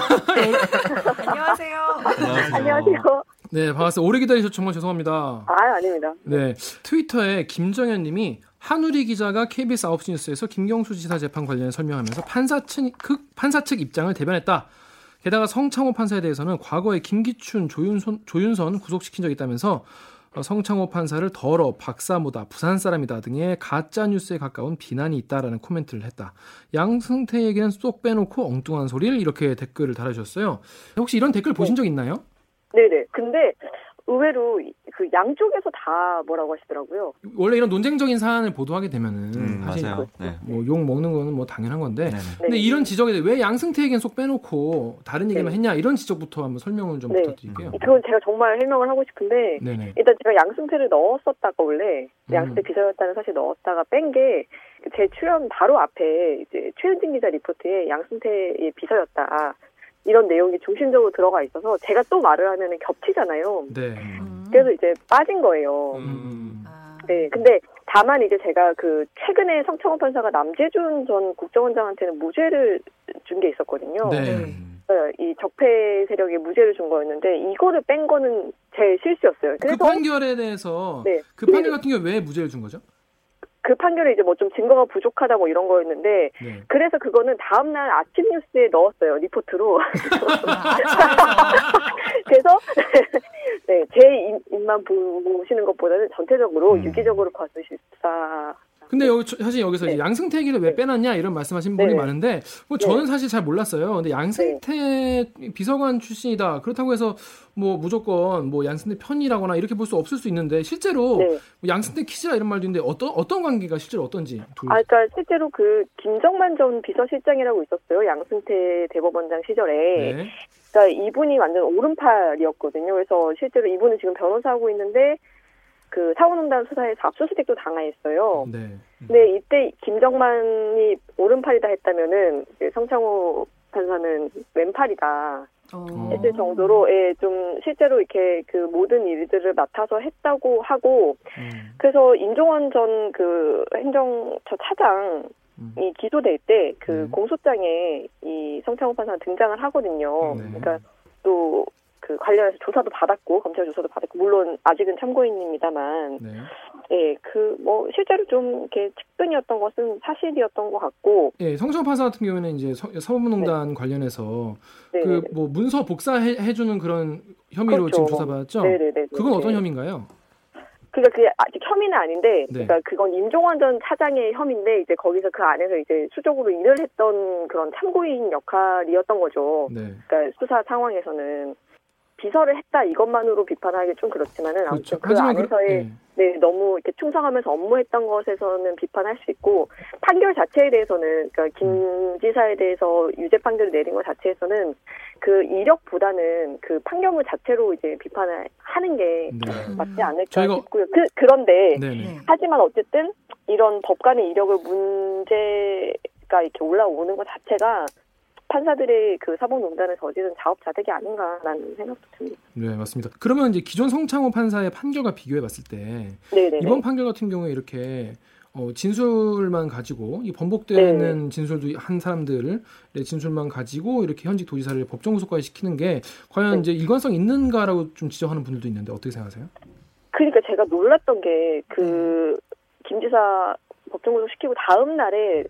안녕하세요. 안녕하세요. 네, 반갑습니다. 오래 기다리셔서 정말 죄송합니다. 아, 아닙니다. 네, 트위터에 김정현 님이 한우리 기자가 KBS 9시 뉴스에서 김경수 지사 재판 관련해 설명하면서 판사 측, 그 판사 측 입장을 대변했다. 게다가 성창호 판사에 대해서는 과거에 김기춘, 조윤선, 조윤선 구속시킨 적이 있다면서 어, 성창호 판사를 더러, 박사모다, 부산 사람이다 등의 가짜 뉴스에 가까운 비난이 있다라는 코멘트를 했다. 양승태 얘기는 쏙 빼놓고 엉뚱한 소리를 이렇게 댓글을 달아주셨어요. 혹시 이런 댓글 보신 적 있나요? 네네. 근데 의외로 이- 그 양쪽에서 다 뭐라고 하시더라고요. 원래 이런 논쟁적인 사안을 보도하게 되면은 음, 사실 맞아요. 네. 뭐욕 먹는 거는 뭐 당연한 건데 네네. 근데 네. 이런 지적에 대해 왜 양승태 얘기는 속 빼놓고 다른 얘기만 네. 했냐 이런 지적부터 한번 설명을 좀 네. 부탁드릴게요. 그건 제가 정말 해명을 하고 싶은데 네네. 일단 제가 양승태를 넣었었다가 원래 음. 양승태 비서였다는 사실 넣었다가 뺀 게 제 출연 바로 앞에 이제 최은진 기자 리포트에 양승태의 비서였다. 이런 내용이 중심적으로 들어가 있어서 제가 또 말을 하면 겹치잖아요. 네. 음. 그래서 이제 빠진 거예요. 음. 아. 네, 근데 다만 이제 제가 그 최근에 성창호 판사가 남재준 전 국정원장한테는 무죄를 준 게 있었거든요. 네. 네. 네, 이 적폐 세력에 무죄를 준 거였는데 이거를 뺀 거는 제 실수였어요. 그 그래서 판결에 대해서 네. 그 판결 네. 같은 경우 왜 무죄를 준 거죠? 그 판결에 이제 뭐 좀 증거가 부족하다 뭐 이런 거였는데 네. 그래서 그거는 다음 날 아침 뉴스에 넣었어요 리포트로. [laughs] [laughs] 그래서 [laughs] 네, 제 입- 입만 보시는 것보다는 전체적으로 음. 유기적으로 봐주십사. 근데 여기 저- 사실 여기서 네. 이제 양승태 얘기를 왜 네. 빼놨냐 이런 말씀하신 분이 네. 많은데 뭐 네. 저는 사실 잘 몰랐어요. 근데 양승태 비서관 출신이다 그렇다고 해서 뭐 무조건 뭐 양승태 편이라거나 이렇게 볼 수 없을 수 있는데 실제로 네. 뭐 양승태 키즈라 이런 말도 있는데 어떤 어떤 관계가 실제로 어떤지 둘. 아, 그러니까 실제로 그 김정만 전 비서실장이라고 있었어요. 양승태 대법원장 시절에. 네. 그러니까 이분이 완전 오른팔이었거든요. 그래서 실제로 이분은 지금 변호사하고 있는데 그 사원농단 수사에서 압수수색도 당하였어요. 네. 근데 이때 김정만이 오른팔이다 했다면은 이제 성창호 판사는 왼팔이다 어. 했을 정도로 예, 좀 실제로 이렇게 그 모든 일들을 맡아서 했다고 하고 음. 그래서 인종원 전 그 행정처 차장이 음. 기소될 때그 음. 공소장에 이 성창호 판사가 등장을 하거든요. 네. 그러니까 또 그 관련해서 조사도 받았고 검찰 조사도 받았고 물론 아직은 참고인입니다만 네. 예 그 뭐 실제로 좀 이렇게 측근이었던 것은 사실이었던 것 같고 예, 성청 판사 같은 경우에는 이제 서, 서문농단 관련해서 네. 그뭐 문서 복사해 해주는 그런 혐의로 그렇죠. 지금 조사받았죠. 네네네. 그건 어떤 네. 혐의인가요? 그러니까 그게 아직 혐의는 아닌데, 네. 그러니까 그건 임종원 전 차장의 혐의인데 이제 거기서 그 안에서 이제 수적으로 일을 했던 그런 참고인 역할이었던 거죠. 네. 그러니까 수사 상황에서는 비서를 했다 이것만으로 비판하기 좀 그렇지만은 그렇죠. 아무튼 그 하지만 안에서의 그, 예. 네, 너무 이렇게 충성하면서 업무했던 것에서는 비판할 수 있고 판결 자체에 대해서는 그러니까 김 지사에 대해서 유죄 판결을 내린 것 자체에서는 그 이력보다는 그 판결문 자체로 이제 비판을 하는 게 네. 맞지 않을까 저희가- 싶고요. 그 그런데 네네. 네. 하지만 어쨌든 이런 법관의 이력을 문제가 이렇게 올라오는 것 자체가 판사들의 그 사법농단을 저지른 자업자득이 아닌가라는 생각도 듭니다. 네, 맞습니다. 그러면 이제 기존 성창호 판사의 판결과 비교해 봤을 때 네네. 이번 판결 같은 경우에 이렇게 어, 진술만 가지고 이 번복되는 네. 진술도 한 사람들의 진술만 가지고 이렇게 현직 도지사를 법정 구속까지 시키는 게 과연 네. 이제 일관성 있는가라고 좀 지적하는 분들도 있는데 어떻게 생각하세요? 그러니까 제가 놀랐던 게그 김지사 법정 구속 시키고 다음 날에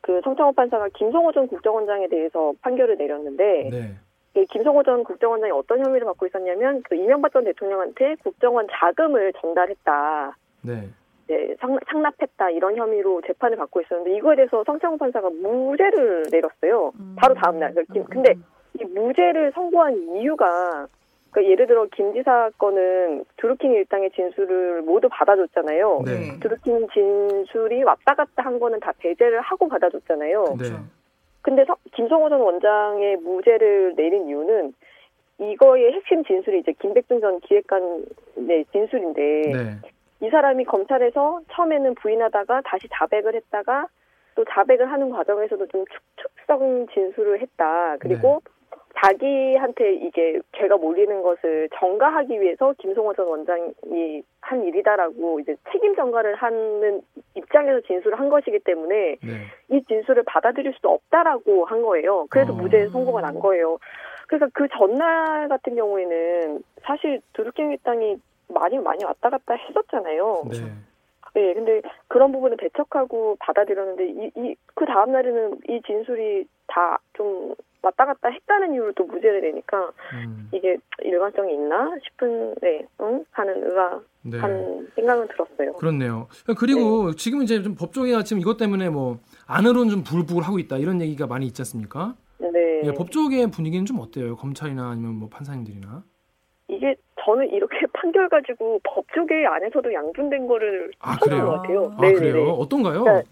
그 성창호 판사가 김성호 전 국정원장에 대해서 판결을 내렸는데 네. 이 김성호 전 국정원장이 어떤 혐의를 받고 있었냐면 그 이명박 전 대통령한테 국정원 자금을 전달했다. 네. 네, 상, 상납했다 이런 혐의로 재판을 받고 있었는데 이거에 대해서 성창호 판사가 무죄를 내렸어요. 바로 다음 날. 그러니까 김- 근데 이 무죄를 선고한 이유가 그러니까 예를 들어 김 지사 건은 드루킹 일당의 진술을 모두 받아줬잖아요. 네. 드루킹 진술이 왔다 갔다 한 거는 다 배제를 하고 받아줬잖아요. 네. 근데 서- 김성호 전 원장의 무죄를 내린 이유는 이거의 핵심 진술이 이제 김백준 전 기획관의 진술인데 네. 이 사람이 검찰에서 처음에는 부인하다가 다시 자백을 했다가 또 자백을 하는 과정에서도 좀 축 축성 진술을 했다. 그리고 자기한테 이게 죄가 몰리는 것을 전가하기 위해서 김성호 전 원장이 한 일이다라고 이제 책임 전가를 하는 입장에서 진술을 한 것이기 때문에 네. 이 진술을 받아들일 수도 없다라고 한 거예요. 그래서 어. 무죄 선고가 난 거예요. 그래서 그 전날 같은 경우에는 사실 드루킹 일당이 많이 많이 왔다 갔다 했었잖아요. 네. 네, 근데 그런 부분을 배척하고 받아들였는데 이, 이, 그 다음 날에는 이 진술이 다 좀 왔다 갔다 했다는 이유로 또 무죄를 내니까 음. 이게 일관성이 있나 싶은, 네, 응? 하는 의아한 네. 생각은 들었어요. 그렇네요. 네. 그리고 지금 이제 좀 법조계가 지금 이것 때문에 뭐 안으로는 좀 부글부글 하고 있다 이런 얘기가 많이 있지 않습니까? 네. 예, 법조계 분위기는 좀 어때요? 검찰이나 아니면 뭐 판사님들이나? 이게 저는 이렇게 [laughs] 판결 가지고 법조계 안에서도 양분된 거를 아, 처음 그래요? 본것 같아요. 아 네네네. 그래요? 어떤가요? 네.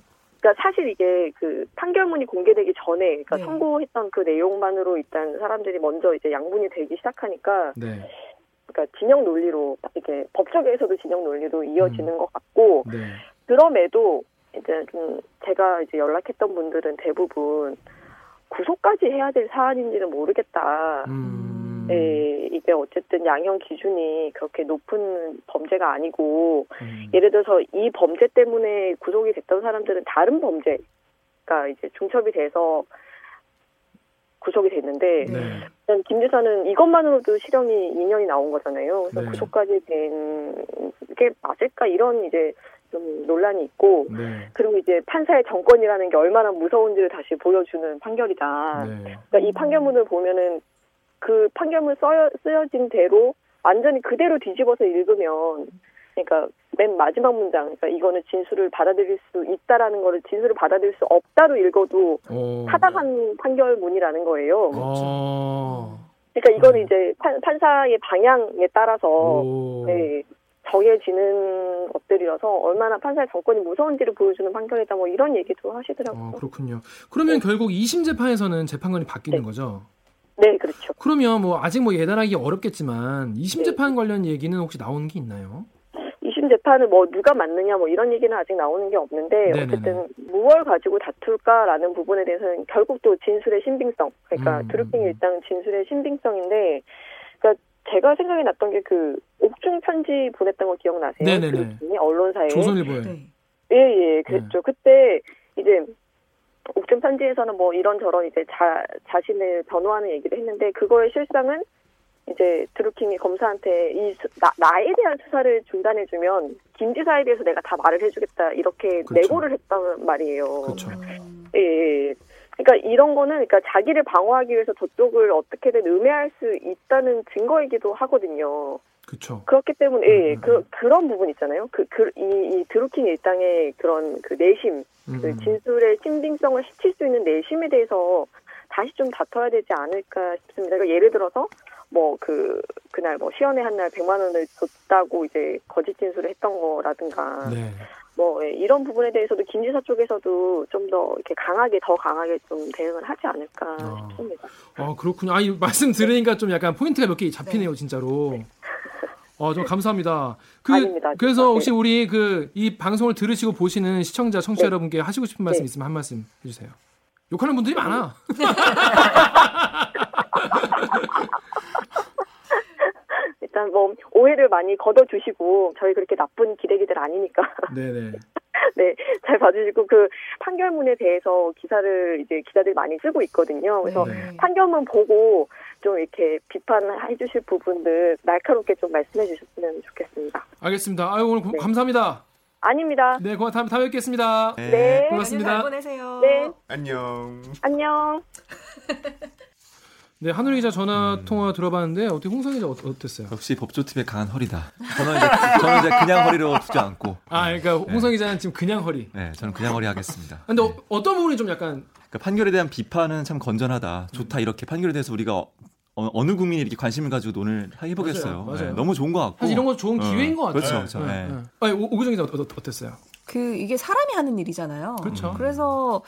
그러니까 사실 이게 그 판결문이 공개되기 전에, 그러니까 네. 선고했던 그 내용만으로 일단 사람들이 먼저 이제 양분이 되기 시작하니까, 네. 그러니까 진영 논리로 이게 법조계에서도 진영 논리로 이어지는 음. 것 같고, 네. 그럼에도 이제 좀 제가 이제 연락했던 분들은 대부분 구속까지 해야 될 사안인지는 모르겠다. 음. 예, 이게 어쨌든 양형 기준이 그렇게 높은 범죄가 아니고 음. 예를 들어서 이 범죄 때문에 구속이 됐던 사람들은 다른 범죄가 이제 중첩이 돼서 구속이 됐는데 네. 일단 김 지사는 이것만으로도 실형이 2년이 나온 거잖아요. 그래서 네. 구속까지 된 게 맞을까 이런 이제 좀 논란이 있고 네. 그리고 이제 판사의 정권이라는 게 얼마나 무서운지를 다시 보여주는 판결이다. 네. 그러니까 이 판결문을 보면은 그 판결문 써여, 쓰여진 대로 완전히 그대로 뒤집어서 읽으면 그러니까 맨 마지막 문장 그러니까 이거는 진술을 받아들일 수 있다라는 거를 진술을 받아들일 수 없다로 읽어도 오. 타당한 판결문이라는 거예요. 어. 그러니까 이거는 음. 이제 판, 판사의 방향에 따라서 오. 네, 정해지는 것들이라서 얼마나 판사의 정권이 무서운지를 보여주는 판결이다 뭐 이런 얘기도 하시더라고요. 어, 그렇군요. 그러면 결국 2심 재판에서는 재판관이 바뀌는 거죠? 네, 그렇죠. 그러면 뭐 아직 뭐 예단하기 어렵겠지만 2심 네. 재판 관련 얘기는 혹시 나오는 게 있나요? 2심 재판을 뭐 누가 맞느냐 뭐 이런 얘기는 아직 나오는 게 없는데 네네네. 어쨌든 무엇 가지고 다툴까라는 부분에 대해서는 결국 또 진술의 신빙성 그러니까 음, 드루킹 음. 일당 진술의 신빙성인데 그러니까 제가 생각이 났던 게 그 옥중 편지 보냈던 거 기억나세요? 네네네. 드루킹이 언론사에 조선일보에. 네. 예예 그랬죠. 그때 이제 옥중 편지에서는 뭐 이런저런 이제 자 자신을 변호하는 얘기를 했는데 그거의 실상은 이제 드루킹이 검사한테 이 수- 나, 나에 대한 수사를 중단해주면 김 지사에 대해서 내가 다 말을 해주겠다 이렇게 그렇죠. 내고를 했단 말이에요. 그렇죠. 예, 예. 그러니까 이런 거는 그러니까 자기를 방어하기 위해서 저쪽을 어떻게든 음해할 수 있다는 증거이기도 하거든요. 그렇죠. 그렇기 때문에 예, 예. 음, 음, 그 그런 부분 있잖아요. 그 그 이 이 드루킹 일당의 그런 그 내심, 음, 그 음. 진술의 신빙성을 해칠 수 있는 내심에 대해서 다시 좀 다퉈야 되지 않을까 싶습니다. 그러니까 예를 들어서 뭐 그 그날 뭐 시연회 한 날 100만 원을 줬다고 이제 거짓 진술을 했던 거라든가 네. 뭐 예, 이런 부분에 대해서도 김 지사 쪽에서도 좀 더 이렇게 강하게 더 강하게 좀 대응을 하지 않을까 아. 싶습니다. 아 그렇군요. 아, 이 말씀 들으니까 좀 약간 포인트가 몇 개 잡히네요, 진짜로. 어, 좀 감사합니다. 그, 아닙니다. 그래서 네. 혹시 우리 그 이 방송을 들으시고 보시는 시청자, 청취자 네. 여러분께 하시고 싶은 말씀 네. 있으면 한 말씀 해주세요. 욕하는 분들이 많아. [laughs] 일단 뭐 오해를 많이 걷어주시고 저희 그렇게 나쁜 기대기들 아니니까 네네. [laughs] 네 잘 봐주시고 그 판결문에 대해서 기사를 이제 기자들이 많이 쓰고 있거든요. 그래서 네. 판결문 보고 좀 이렇게 비판해 주실 부분들 날카롭게 좀 말씀해 주셨으면 좋겠습니다. 알겠습니다. 아유, 오늘 고- 네. 감사합니다. 아닙니다. 네, 고맙, 다음에 뵙겠습니다. 네. 고맙습니다. 잘 보내세요. 네. 안녕. 안녕. [laughs] 네, 한우리 기자 전화 음. 통화 들어봤는데 어떻게 홍성 기자 어, 어땠어요? 역시 법조팀의 강한 허리다. 저는 이제, 저는 이제 그냥 허리로 두지 않고. 아, 그러니까 홍성 기자는 지금 그냥 허리. 네, 저는 그냥 허리 하겠습니다. 근데 네. 어, 떤 부분이 좀 약간 그러니까 판결에 대한 비판은 참 건전하다. 좋다. 이렇게 판결에 대해서 우리가 어, 느 국민이 이렇게 관심을 가지고 논을 해보겠어요. 맞아요, 맞아요. 네, 너무 좋은 것 같고. 사실 이런 거 좋은 어, 기회인 것 같아요. 그렇죠. 그렇죠. 네, 네. 네. 아니, 오- 오구정 기자 어, 어, 어땠어요? 그 이게 사람이 하는 일이잖아요. 그렇죠. 그래서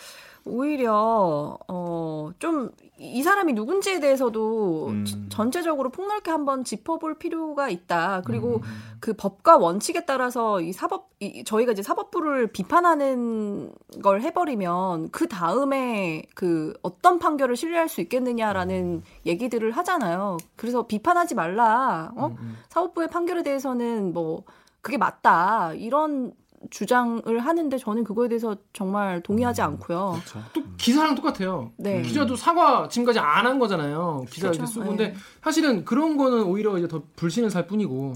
오히려 어좀 이 사람이 누군지에 대해서도 음. 지- 전체적으로 폭넓게 한번 짚어볼 필요가 있다. 그리고 음. 그 법과 원칙에 따라서 이 사법 이, 저희가 이제 사법부를 비판하는 걸 해버리면 그 다음에 그 어떤 판결을 신뢰할 수 있겠느냐라는 얘기들을 하잖아요. 그래서 비판하지 말라. 어? 음, 사법부의 판결에 대해서는 뭐 그게 맞다 이런 주장을 하는데 저는 그거에 대해서 정말 동의하지 않고요. 그렇죠. 또 기사랑 똑같아요. 네. 기자도 사과 지금까지 안 한 거잖아요. 기자 이렇게 그렇죠. 쓰고. 네. 근데 사실은 그런 거는 오히려 이제 더 불신을 살 뿐이고.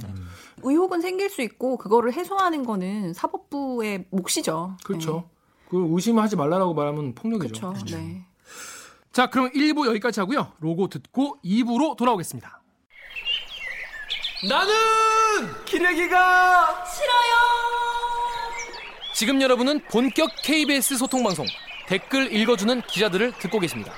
의혹은 생길 수 있고 그거를 해소하는 거는 사법부의 몫이죠. 그렇죠. 그걸 의심하지 말라라고 말하면 폭력이죠. 그렇죠. 네. 자, 그럼 1부 여기까지 하고요. 로고 듣고 2부로 돌아오겠습니다. 나는 기레기가 지금 여러분은 본격 KBS 소통 방송 댓글 읽어주는 기자들을 듣고 계십니다.